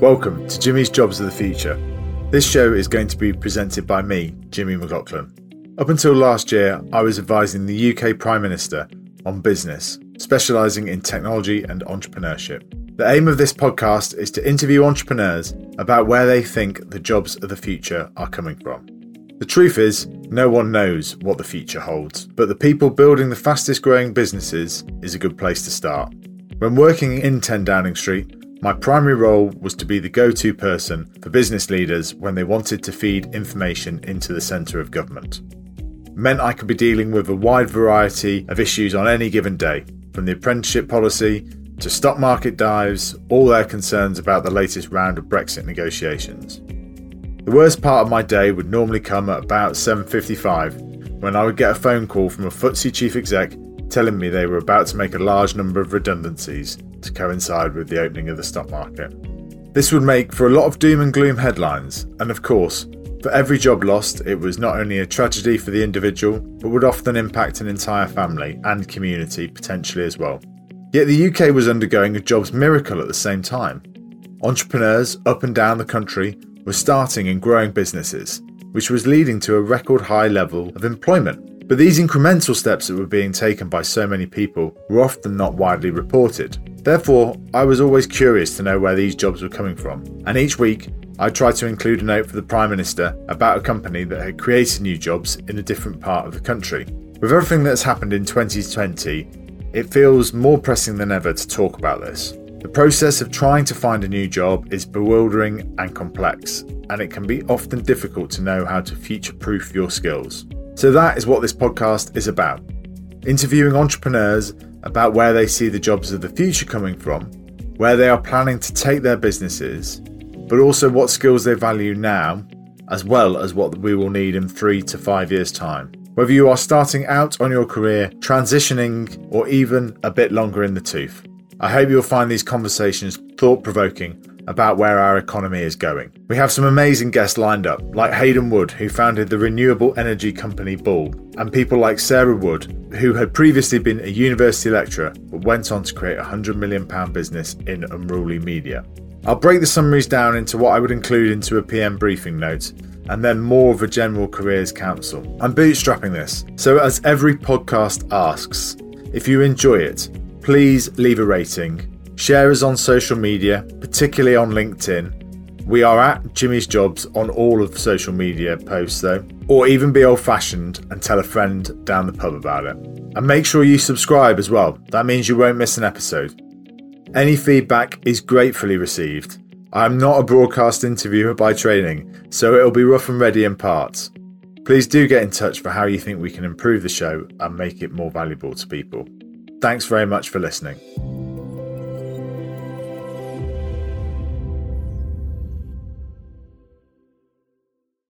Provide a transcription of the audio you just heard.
Welcome to Jimmy's Jobs of the Future. This show is going to be presented by me, Jimmy McLoughlin. Up until last year, I was advising the UK Prime Minister on business, specialising in technology and entrepreneurship. The aim of this podcast is to interview entrepreneurs about where they think the jobs of the future are coming from. The truth is, no one knows what the future holds, but the people building the fastest growing businesses is a good place to start. When working in 10 Downing Street, my primary role was to be the go to person for business leaders when they wanted to feed information into the centre of government. Meant I could be dealing with a wide variety of issues on any given day, from the apprenticeship policy to stock market dives, all their concerns about the latest round of Brexit negotiations. The worst part of my day would normally come at about 7:55 when I would get a phone call from a FTSE chief exec telling me they were about to make a large number of redundancies to coincide with the opening of the stock market. This would make for a lot of doom and gloom headlines, and of course, for every job lost, it was not only a tragedy for the individual, but would often impact an entire family and community potentially as well. Yet the UK was undergoing a jobs miracle at the same time. Entrepreneurs up and down the country were starting and growing businesses, which was leading to a record high level of employment. But these incremental steps that were being taken by so many people were often not widely reported. Therefore, I was always curious to know where these jobs were coming from, and each week I tried to include a note for the Prime Minister about a company that had created new jobs in a different part of the country. With everything that's happened in 2020, it feels more pressing than ever to talk about this. The process of trying to find a new job is bewildering and complex, and it can be often difficult to know how to future proof your skills. So, that is what this podcast is about interviewing entrepreneurs about where they see the jobs of the future coming from, where they are planning to take their businesses, but also what skills they value now, as well as what we will need in three to five years' time. Whether you are starting out on your career, transitioning, or even a bit longer in the tooth. I hope you'll find these conversations thought provoking about where our economy is going. We have some amazing guests lined up, like Hayden Wood, who founded the renewable energy company Bulb, and people like Sarah Wood, who had previously been a university lecturer but went on to create a £100 million business in Unruly Media. I'll break the summaries down into what I would include into a PM briefing note and then more of a general careers counsel. I'm bootstrapping this, so as every podcast asks, if you enjoy it, please leave a rating Share us on social media, particularly on LinkedIn. We are at Jimmy's Jobs on all of the social media posts, though, or even be old fashioned and tell a friend down the pub about it. And make sure you subscribe as well, that means you won't miss an episode. Any feedback is gratefully received. I'm not a broadcast interviewer by training, so it'll be rough and ready in parts. Please do get in touch for how you think we can improve the show and make it more valuable to people. Thanks very much for listening.